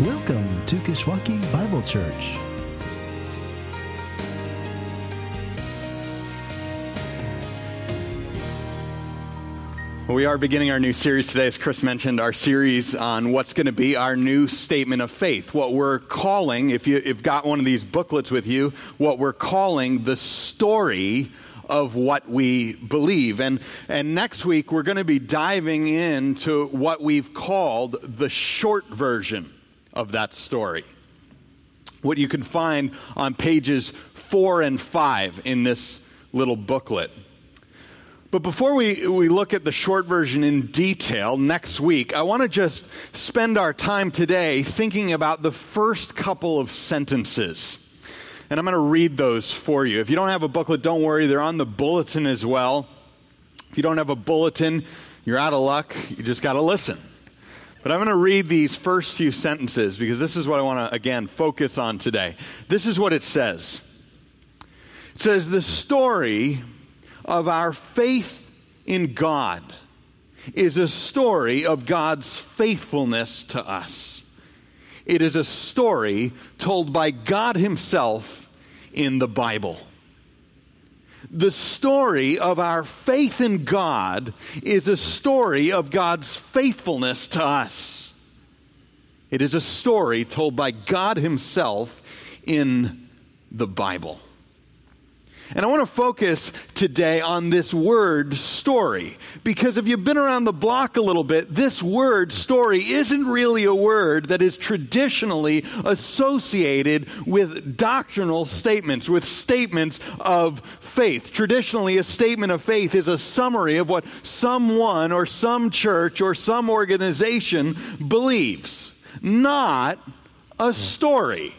Welcome to Kishwaukee Bible Church. We are beginning our new series today, as Chris mentioned, our series on what's going to be our new statement of faith. What we're calling, if you, have got one of these booklets with you, what we're calling the story of what we believe. And, and next week, we're going to be diving into what we've called the short version of that story. What you can find on pages four and five in this little booklet. But before we, we look at the short version in detail next week, I want to just spend our time today thinking about the first couple of sentences. And I'm going to read those for you. If you don't have a booklet, don't worry, they're on the bulletin as well. If you don't have a bulletin, you're out of luck. You just got to listen. But I'm going to read these first few sentences because this is what I want to, again, focus on today. This is what it says it says, The story of our faith in God is a story of God's faithfulness to us. It is a story told by God Himself in the Bible. The story of our faith in God is a story of God's faithfulness to us. It is a story told by God Himself in the Bible. And I want to focus today on this word story. Because if you've been around the block a little bit, this word story isn't really a word that is traditionally associated with doctrinal statements, with statements of faith. Traditionally, a statement of faith is a summary of what someone or some church or some organization believes, not a story.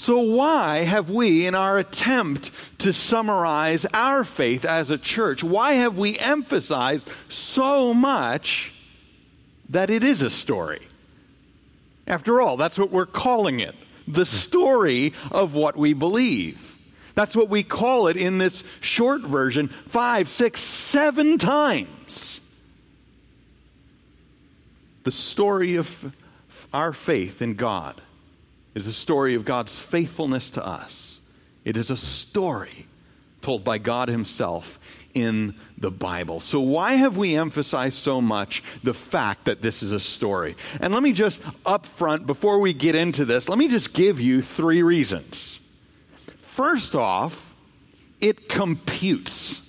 So, why have we, in our attempt to summarize our faith as a church, why have we emphasized so much that it is a story? After all, that's what we're calling it the story of what we believe. That's what we call it in this short version five, six, seven times. The story of our faith in God is a story of God's faithfulness to us. It is a story told by God Himself in the Bible. So, why have we emphasized so much the fact that this is a story? And let me just up front, before we get into this, let me just give you three reasons. First off, it computes.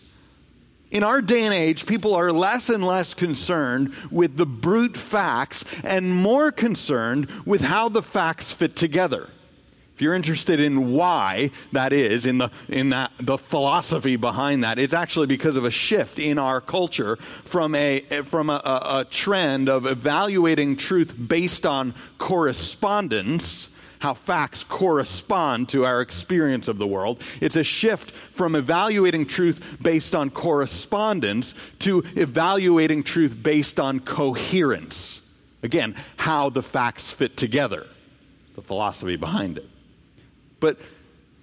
In our day and age, people are less and less concerned with the brute facts and more concerned with how the facts fit together. If you're interested in why that is, in the in that the philosophy behind that, it's actually because of a shift in our culture from a from a, a, a trend of evaluating truth based on correspondence how facts correspond to our experience of the world. It's a shift from evaluating truth based on correspondence to evaluating truth based on coherence. Again, how the facts fit together. The philosophy behind it. But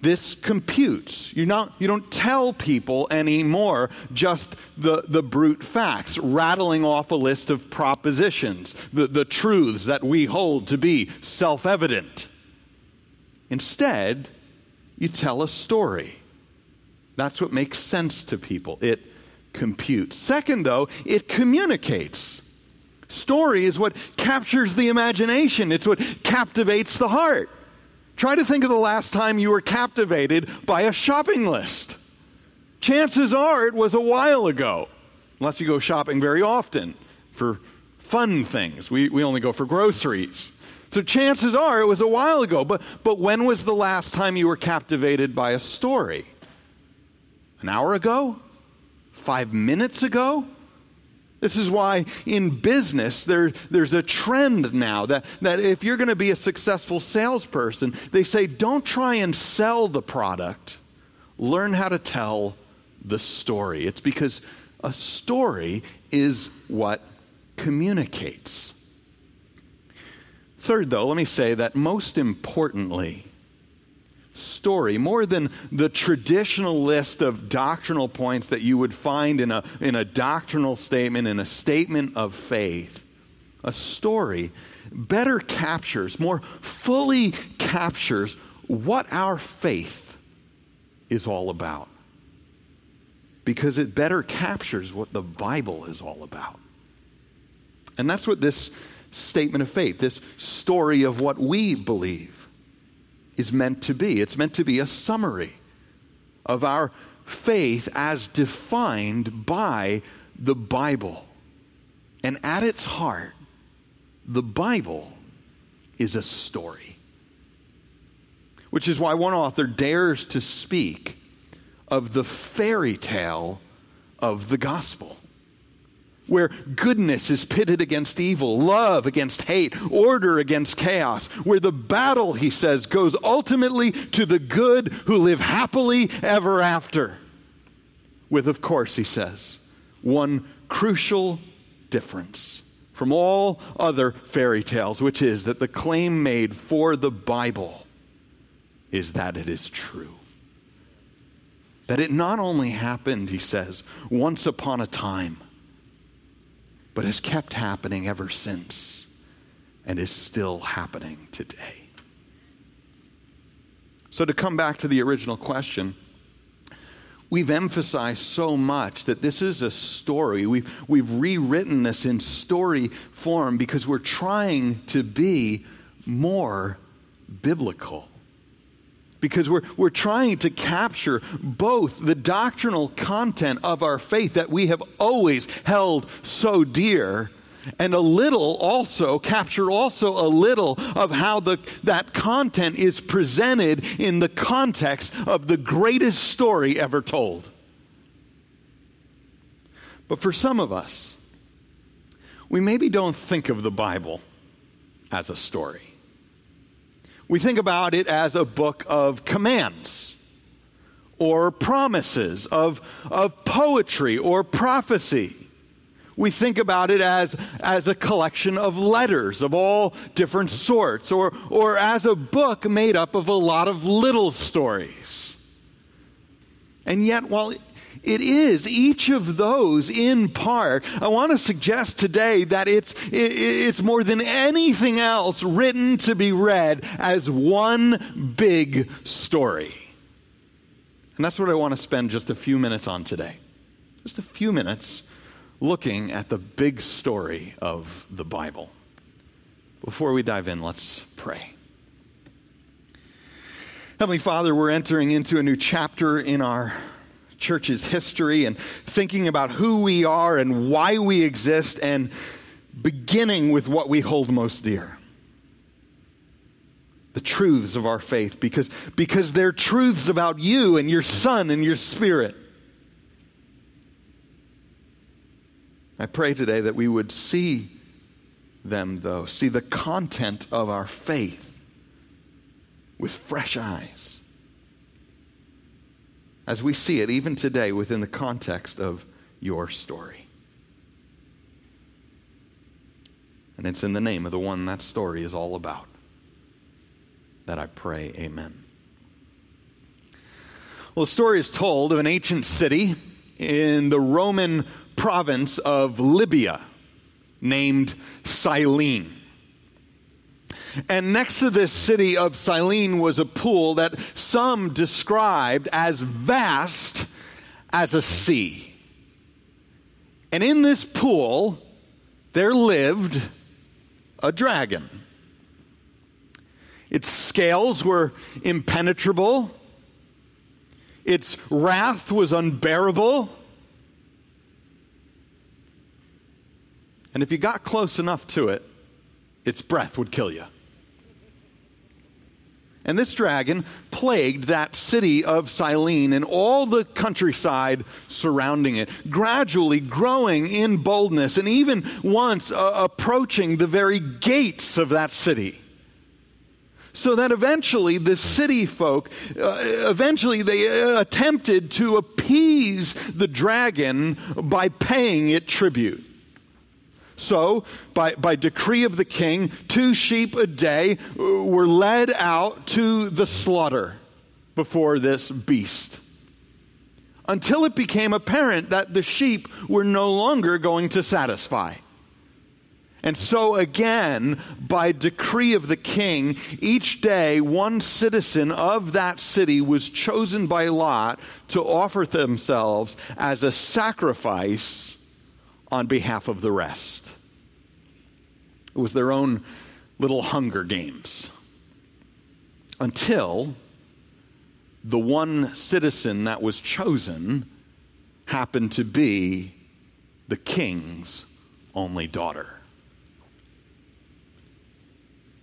this computes. You're not, you don't tell people anymore just the, the brute facts, rattling off a list of propositions, the, the truths that we hold to be self evident. Instead, you tell a story. That's what makes sense to people. It computes. Second, though, it communicates. Story is what captures the imagination, it's what captivates the heart. Try to think of the last time you were captivated by a shopping list. Chances are it was a while ago, unless you go shopping very often for fun things. We, we only go for groceries. So chances are it was a while ago. But, but when was the last time you were captivated by a story? An hour ago? Five minutes ago? This is why in business there, there's a trend now that, that if you're going to be a successful salesperson, they say don't try and sell the product, learn how to tell the story. It's because a story is what communicates. Third, though, let me say that most importantly, story, more than the traditional list of doctrinal points that you would find in a, in a doctrinal statement, in a statement of faith, a story, better captures, more fully captures what our faith is all about. Because it better captures what the Bible is all about. And that's what this statement of faith, this story of what we believe, is meant to be. It's meant to be a summary of our faith as defined by the Bible. And at its heart, the Bible is a story. Which is why one author dares to speak of the fairy tale of the gospel, where goodness is pitted against evil, love against hate, order against chaos, where the battle, he says, goes ultimately to the good who live happily ever after. With, of course, he says, one crucial difference from all other fairy tales, which is that the claim made for the Bible is that it is true. That it not only happened, he says, once upon a time, but has kept happening ever since and is still happening today. So, to come back to the original question, We've emphasized so much that this is a story. We've, we've rewritten this in story form because we're trying to be more biblical. Because we're, we're trying to capture both the doctrinal content of our faith that we have always held so dear and a little also capture also a little of how the, that content is presented in the context of the greatest story ever told. But for some of us, we maybe don't think of the Bible as a story. We think about it as a book of commands or promises, of, of poetry or prophecy we think about it as, as a collection of letters of all different sorts, or, or as a book made up of a lot of little stories. And yet, while it is each of those in part. I want to suggest today that it's, it's more than anything else written to be read as one big story. And that's what I want to spend just a few minutes on today. Just a few minutes looking at the big story of the Bible. Before we dive in, let's pray. Heavenly Father, we're entering into a new chapter in our church's history and thinking about who we are and why we exist, and beginning with what we hold most dear the truths of our faith, because, because they're truths about you and your Son and your Spirit. I pray today that we would see them, though, see the content of our faith with fresh eyes. As we see it even today within the context of your story. And it's in the name of the one that story is all about that I pray, Amen. Well, the story is told of an ancient city in the Roman province of Libya named Cyrene. And next to this city of Cyrene was a pool that some described as vast as a sea. And in this pool, there lived a dragon. Its scales were impenetrable, its wrath was unbearable. And if you got close enough to it, its breath would kill you. And this dragon plagued that city of Cyrene and all the countryside surrounding it, gradually growing in boldness and even once uh, approaching the very gates of that city. So that eventually the city folk, uh, eventually they uh, attempted to appease the dragon by paying it tribute. So, by, by decree of the king, two sheep a day uh, were led out to the slaughter before this beast. Until it became apparent that the sheep were no longer going to satisfy. And so, again, by decree of the king, each day one citizen of that city was chosen by Lot to offer themselves as a sacrifice on behalf of the rest. It was their own little Hunger Games. Until the one citizen that was chosen happened to be the king's only daughter.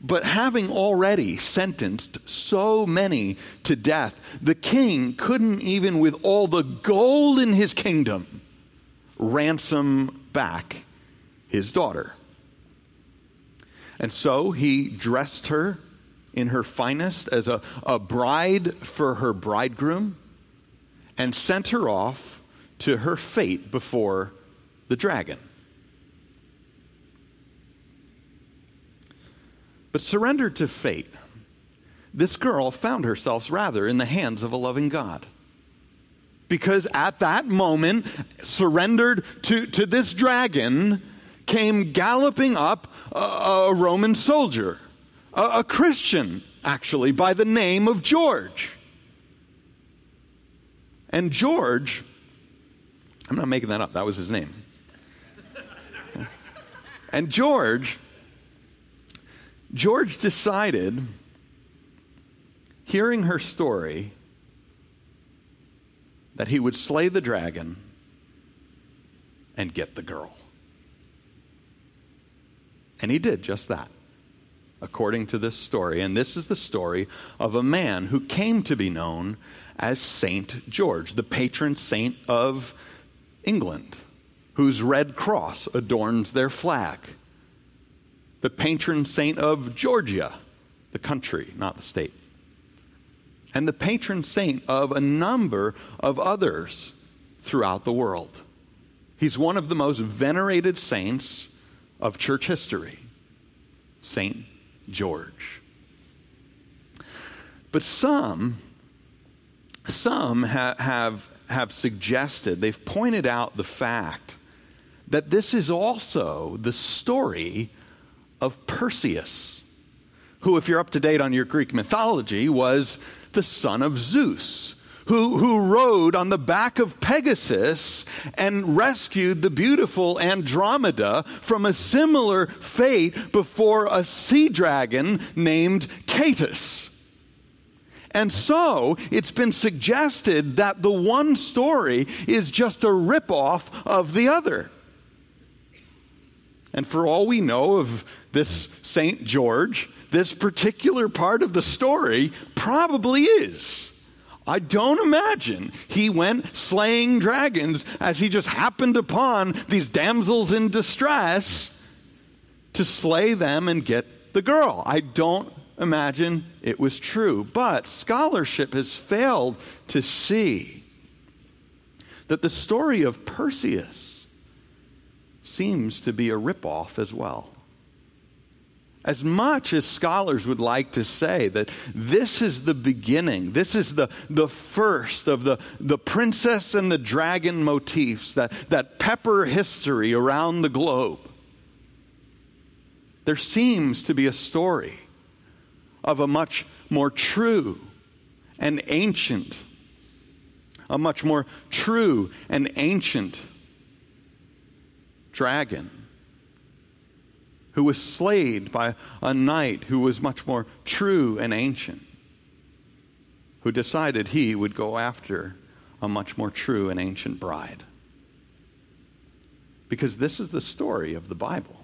But having already sentenced so many to death, the king couldn't even, with all the gold in his kingdom, ransom back his daughter. And so he dressed her in her finest as a, a bride for her bridegroom and sent her off to her fate before the dragon. But surrendered to fate, this girl found herself rather in the hands of a loving God. Because at that moment, surrendered to, to this dragon, came galloping up a, a Roman soldier, a, a Christian, actually, by the name of George. And George, I'm not making that up, that was his name. and George George decided, hearing her story, that he would slay the dragon and get the girl. And he did just that, according to this story. And this is the story of a man who came to be known as Saint George, the patron saint of England, whose red cross adorns their flag the patron saint of Georgia, the country, not the state, and the patron saint of a number of others throughout the world. He's one of the most venerated saints of church history, Saint George. But some, some ha- have, have suggested, they've pointed out the fact that this is also the story of Perseus, who, if you're up to date on your Greek mythology, was the son of Zeus. Who, who rode on the back of Pegasus and rescued the beautiful Andromeda from a similar fate before a sea dragon named Cetus. And so it's been suggested that the one story is just a ripoff of the other. And for all we know of this St. George, this particular part of the story probably is. I don't imagine he went slaying dragons as he just happened upon these damsels in distress to slay them and get the girl. I don't imagine it was true. But scholarship has failed to see that the story of Perseus seems to be a ripoff as well. As much as scholars would like to say that this is the beginning, this is the, the first of the, the princess and the dragon motifs that, that pepper history around the globe, there seems to be a story of a much more true and ancient, a much more true and ancient dragon who was slayed by a knight who was much more true and ancient, who decided he would go after a much more true and ancient bride. Because this is the story of the Bible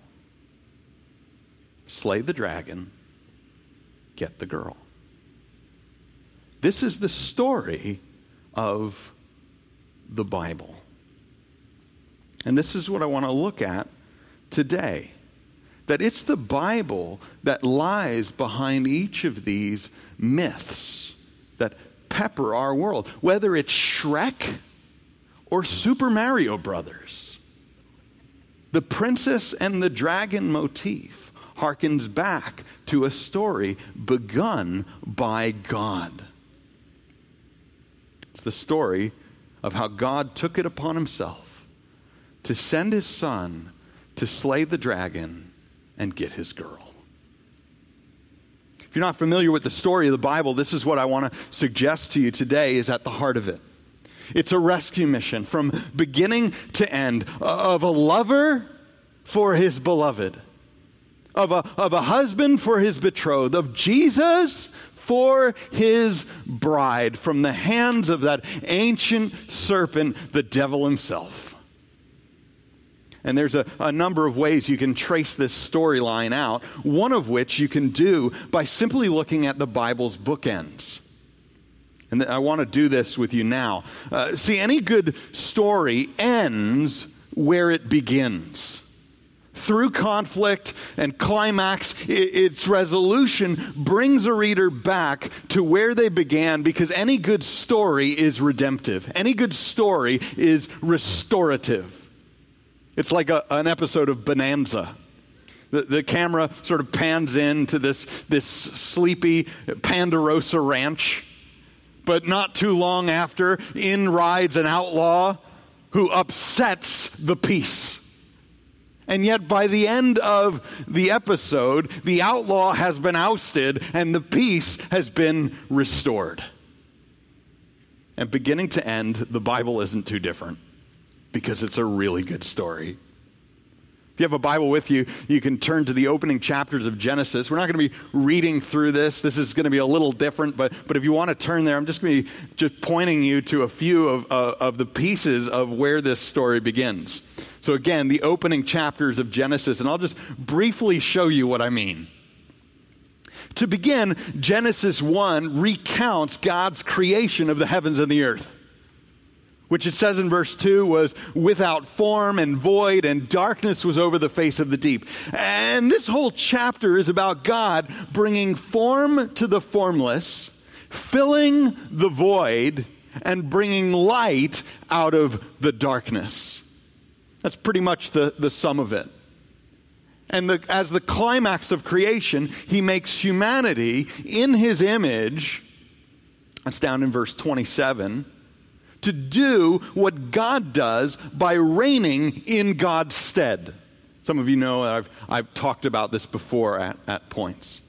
slay the dragon, get the girl. This is the story of the Bible. And this is what I want to look at today. That it's the Bible that lies behind each of these myths that pepper our world, whether it's Shrek or Super Mario Brothers. The princess and the dragon motif harkens back to a story begun by God. It's the story of how God took it upon himself to send his son to slay the dragon and get his girl. If you're not familiar with the story of the Bible, this is what I want to suggest to you today is at the heart of it. It's a rescue mission from beginning to end of a lover for his beloved, of a, of a husband for his betrothed, of Jesus for his bride from the hands of that ancient serpent, the devil himself. And there's a, a, number of ways you can trace this storyline out, one of which you can do by simply looking at the Bible's bookends. And I want to do this with you now. Uh, see, any good story ends where it begins. Through conflict and climax, its resolution brings a reader back to where they began because any good story is redemptive. Any good story is restorative. It's like a, an episode of Bonanza. The, the, camera sort of pans into this, this sleepy Ponderosa ranch but not too long after, in rides an outlaw who upsets the peace. And yet, by the end of the episode, the outlaw has been ousted and the peace has been restored. And beginning to end, the Bible isn't too different because it's a really good story If you have a Bible with you, you can turn to the opening chapters of Genesis. We're not going to be reading through this. This is going to be a little different, but, but if you want to turn there, I'm just going to be just pointing you to a few of, uh, of the pieces of where this story begins. So, again, the opening chapters of Genesis, and I'll just briefly show you what I mean. To begin, Genesis 1 recounts God's creation of the heavens and the earth which it says in verse 2 was without form and void, and darkness was over the face of the deep. And this whole chapter is about God bringing form to the formless, filling the void, and bringing light out of the darkness. That's pretty much the, the sum of it. And the, as the climax of creation, he makes humanity in his image. That's down in verse 27 to do what God does by reigning in God's stead. Some of you know I've, I've talked about this before at, at points.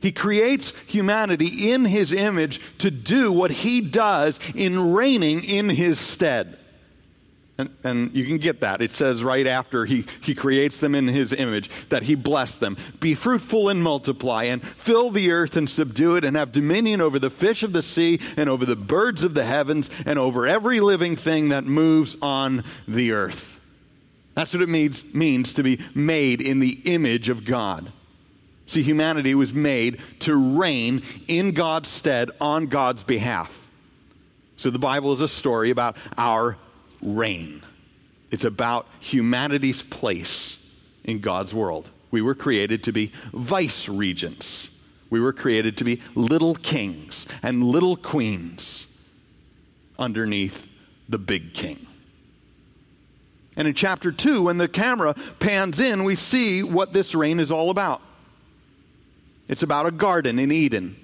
He creates humanity in his image to do what he does in reigning in his stead. And, and, you can get that. It says right after he, he creates them in his image that he blessed them. Be fruitful and multiply, and fill the earth and subdue it, and have dominion over the fish of the sea, and over the birds of the heavens, and over every living thing that moves on the earth. That's what it means, means to be made in the image of God. See, humanity was made to reign in God's stead on God's behalf. So the Bible is a story about our reign. It's about humanity's place in God's world. We were created to be vice regents. We were created to be little kings and little queens underneath the big king. And in chapter 2, when the camera pans in, we see what this reign is all about. It's about a garden in Eden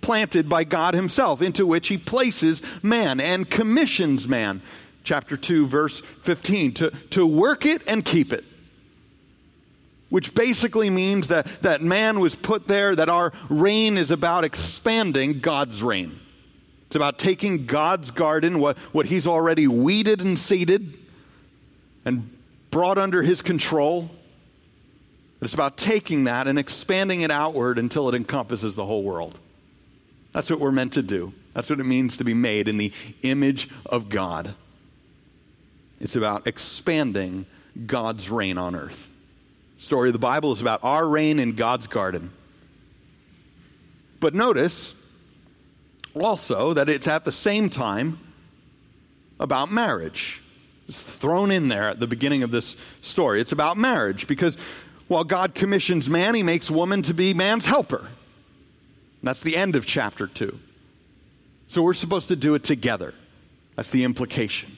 planted by God Himself, into which He places man and commissions man chapter 2, verse 15, to, to work it and keep it. Which basically means that, that man was put there, that our reign is about expanding God's reign. It's about taking God's garden, what, what He's already weeded and seeded and brought under His control. It's about taking that and expanding it outward until it encompasses the whole world. That's what we're meant to do. That's what it means to be made in the image of God. It's about expanding God's reign on earth. Story of the Bible is about our reign in God's garden. But notice also that it's at the same time about marriage. It's thrown in there at the beginning of this story. It's about marriage because while God commissions man, he makes woman to be man's helper. And that's the end of chapter 2. So we're supposed to do it together. That's the implication.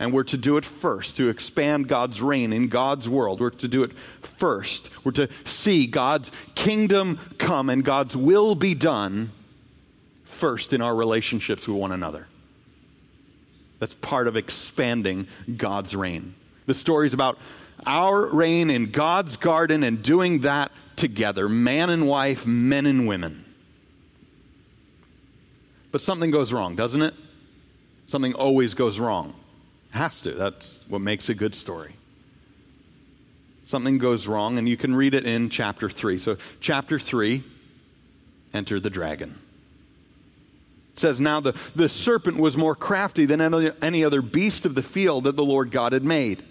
And we're to do it first, to expand God's reign in God's world. We're to do it first. We're to see God's kingdom come and God's will be done first in our relationships with one another. That's part of expanding God's reign. The story is about our reign in God's garden and doing that together man and wife, men and women. But something goes wrong, doesn't it? Something always goes wrong. Has to. That's what makes a good story. Something goes wrong, and you can read it in chapter 3. So, chapter 3, enter the dragon. It says, Now the, the serpent was more crafty than any other beast of the field that the Lord God had made.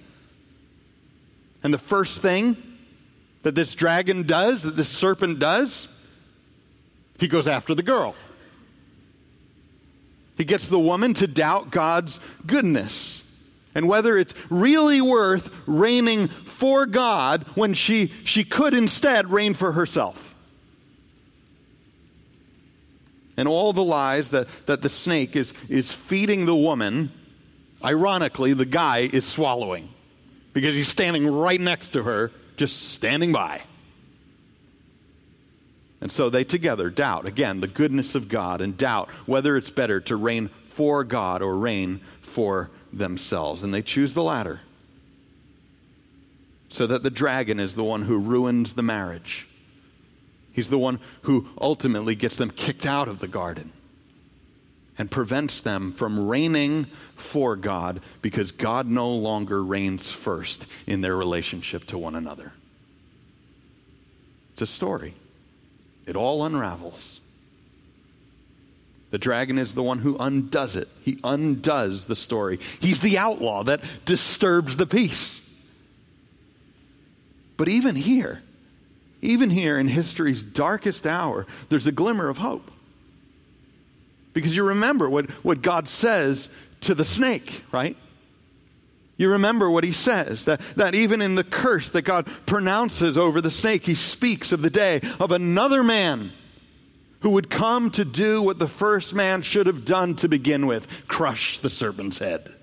And the first thing that this dragon does, that this serpent does, he goes after the girl. He gets the woman to doubt God's goodness and whether it's really worth reigning for God when she, she could instead reign for herself. and all the lies that, that the snake is, is feeding the woman, ironically, the guy is swallowing because he's standing right next to her, just standing by. And so they together doubt, again, the goodness of God and doubt whether it's better to reign for God or reign for themselves. And they choose the latter. So that the dragon is the one who ruins the marriage He's the one who ultimately gets them kicked out of the garden and prevents them from reigning for God because God no longer reigns first in their relationship to one another. It's a story, it all unravels. The dragon is the one who undoes it. He undoes the story. He's the outlaw that disturbs the peace. But even here, even here in history's darkest hour, there's a glimmer of hope. Because you remember what, what God says to the snake, right? You remember what he says that, that even in the curse that God pronounces over the snake, he speaks of the day of another man who would come to do what the first man should have done to begin with crush the serpent's head.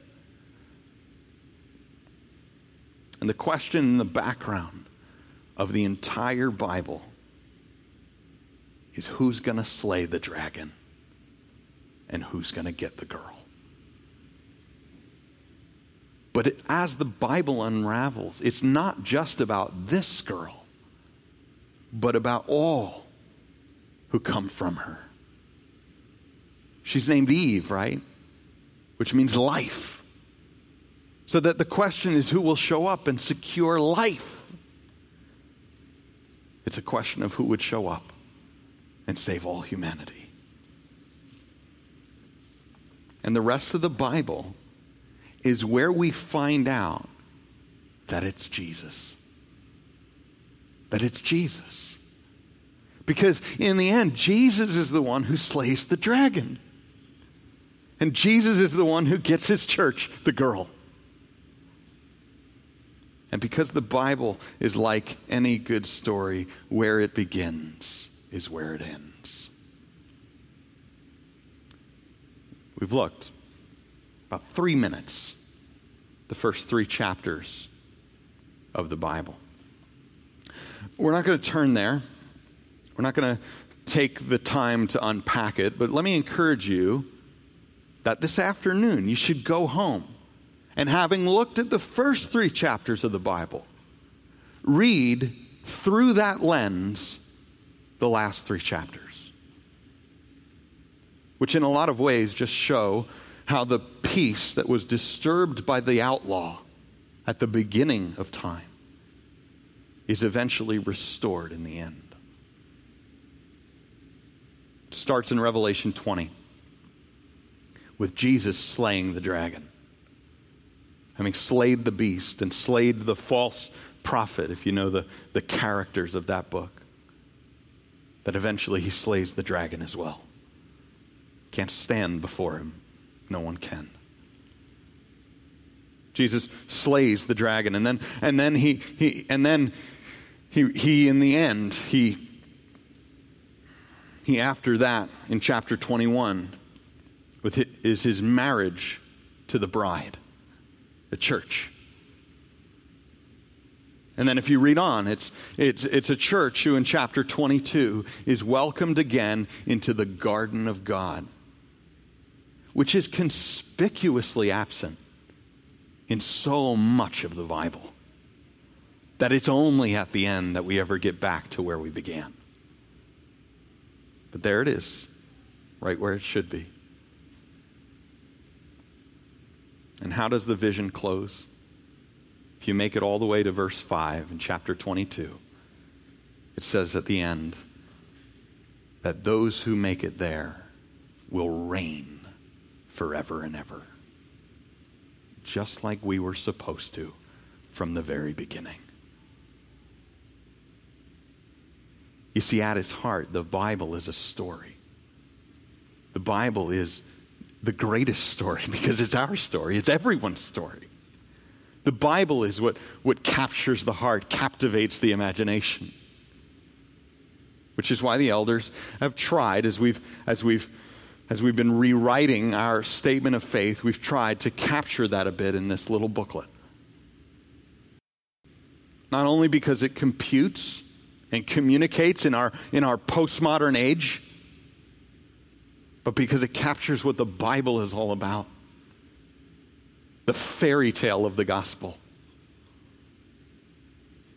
And the question in the background of the entire Bible is who's going to slay the dragon and who's going to get the girl. But it, as the Bible unravels, it's not just about this girl, but about all who come from her. She's named Eve, right? Which means life. So that the question is who will show up and secure life? It's a question of who would show up and save all humanity. And the rest of the Bible is where we find out that it's Jesus. That it's Jesus. Because in the end, Jesus is the one who slays the dragon. And Jesus is the one who gets his church, the girl. And because the Bible is like any good story, where it begins is where it ends. We've looked about three minutes, the first three chapters of the Bible. We're not going to turn there. We're not going to take the time to unpack it, but let me encourage you that this afternoon you should go home and having looked at the first three chapters of the Bible, read through that lens the last three chapters, which in a lot of ways just show how the peace that was disturbed by the outlaw at the beginning of time is eventually restored in the end. Starts in Revelation 20 with Jesus slaying the dragon having slayed the beast and slayed the false prophet, if you know the, the characters of that book, that eventually he slays the dragon as well. Can't stand before him. No one can. Jesus slays the dragon, and then and then he, he and then he he in the end he he after that in chapter 21 with his, is his marriage to the bride the church. And then if you read on, it's, it's, it's a church who in chapter 22 is welcomed again into the garden of God, which is conspicuously absent in so much of the Bible. that it's only at the end that we ever get back to where we began. But there it is, right where it should be. And how does the vision close? If you make it all the way to verse 5 in chapter 22, it says at the end that those who make it there will reign forever and ever, just like we were supposed to from the very beginning. You see, at its heart, the Bible is a story. The Bible is the greatest story because it's our story, it's everyone's story. The Bible is what, what captures the heart, captivates the imagination. Which is why the elders have tried, as we've, as we've, as we've been rewriting our statement of faith, we've tried to capture that a bit in this little booklet. Not only because it computes and communicates in our, in our postmodern age, but because it captures what the Bible is all about the fairy tale of the gospel.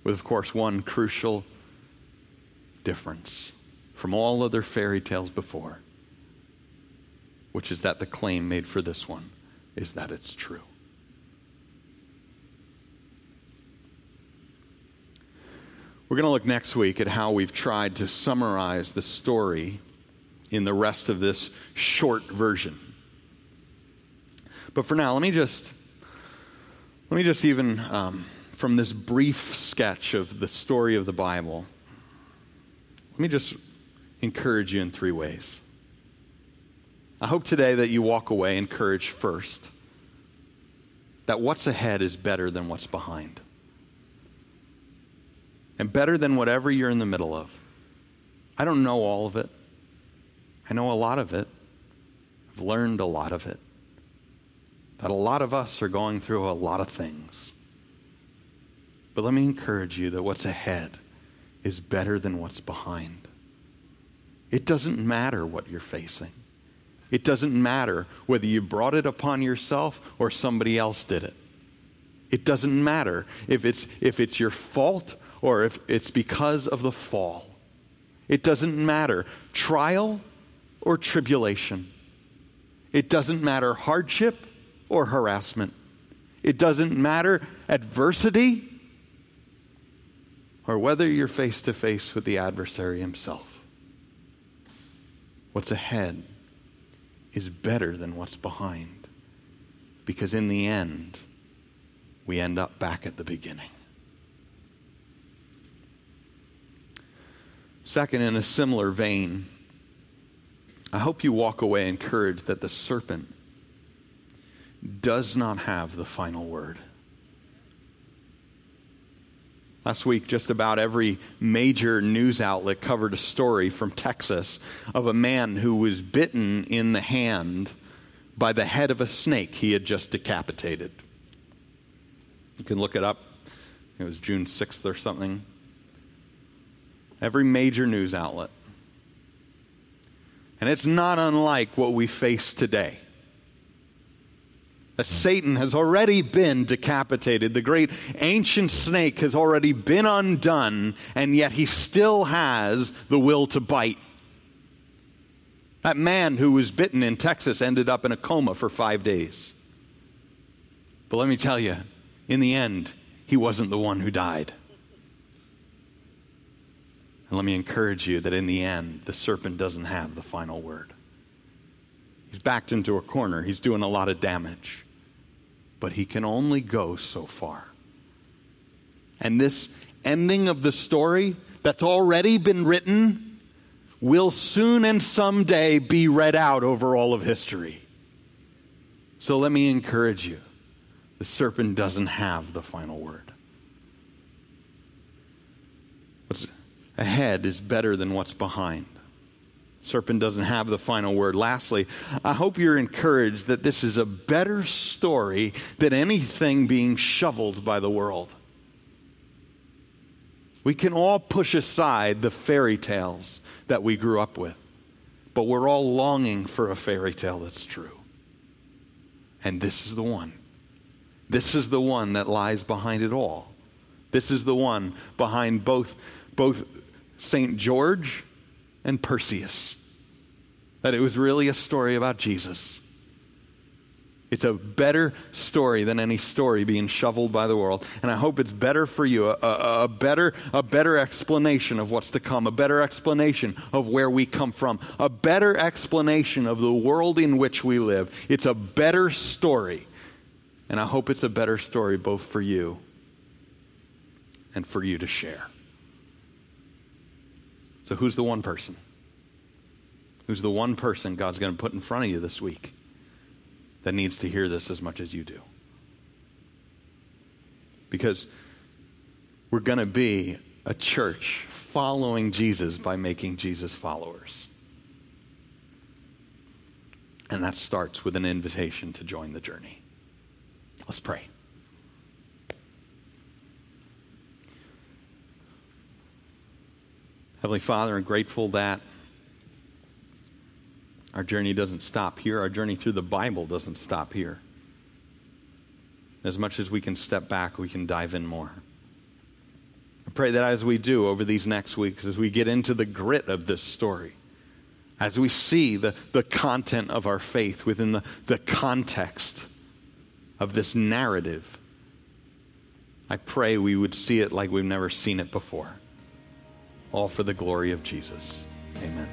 With, of course, one crucial difference from all other fairy tales before, which is that the claim made for this one is that it's true. We're going to look next week at how we've tried to summarize the story in the rest of this short version. But for now, let me just let me just even um, from this brief sketch of the story of the Bible, let me just encourage you in three ways. I hope today that you walk away encouraged first that what's ahead is better than what's behind and better than whatever you're in the middle of. I don't know all of it. I know a lot of it. I've learned a lot of it. That a lot of us are going through a lot of things. But let me encourage you that what's ahead is better than what's behind. It doesn't matter what you're facing. It doesn't matter whether you brought it upon yourself or somebody else did it. It doesn't matter if it's, if it's your fault or if it's because of the fall. It doesn't matter. Trial or tribulation. It doesn't matter hardship or harassment. It doesn't matter adversity or whether you're face to face with the adversary himself. What's ahead is better than what's behind because in the end, we end up back at the beginning. Second, in a similar vein, I hope you walk away encouraged that the serpent does not have the final word. Last week, just about every major news outlet covered a story from Texas of a man who was bitten in the hand by the head of a snake he had just decapitated. You can look it up. It was June 6th or something. Every major news outlet. And it's not unlike what we face today. That Satan has already been decapitated. The great ancient snake has already been undone, and yet he still has the will to bite. That man who was bitten in Texas ended up in a coma for five days. But let me tell you, in the end, he wasn't the one who died. And let me encourage you that in the end, the serpent doesn't have the final word. He's backed into a corner, he's doing a lot of damage, but he can only go so far. And this ending of the story that's already been written will soon and someday be read out over all of history. So let me encourage you the serpent doesn't have the final word. What's ahead is better than what's behind. Serpent doesn't have the final word. Lastly, I hope you're encouraged that this is a better story than anything being shoveled by the world. We can all push aside the fairy tales that we grew up with, but we're all longing for a fairy tale that's true. And this is the one. This is the one that lies behind it all This is the one behind both, both St. George and Perseus. That it was really a story about Jesus. It's a better story than any story being shoveled by the world. And I hope it's better for you, a, a, a, better, a better explanation of what's to come, a better explanation of where we come from, a better explanation of the world in which we live. It's a better story. And I hope it's a better story both for you and for you to share. So, who's the one person? Who's the one person God's going to put in front of you this week? that needs to hear this as much as you do. Because we're going to be a church following Jesus by making Jesus followers. And that starts with an invitation to join the journey. Let's pray. Heavenly Father, I'm grateful that our journey doesn't stop here. Our journey through the Bible doesn't stop here. As much as we can step back, we can dive in more. I pray that as we do over these next weeks, as we get into the grit of this story, as we see the, the content of our faith within the, the context of this narrative, I pray we would see it like we've never seen it before. All for the glory of Jesus. Amen.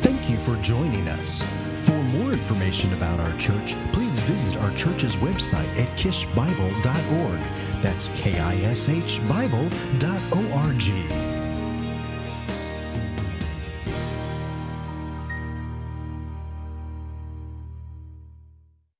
Thank you for joining us. For more information about our church, please visit our church's website at kishbible.org. That's K I S H Bible.org.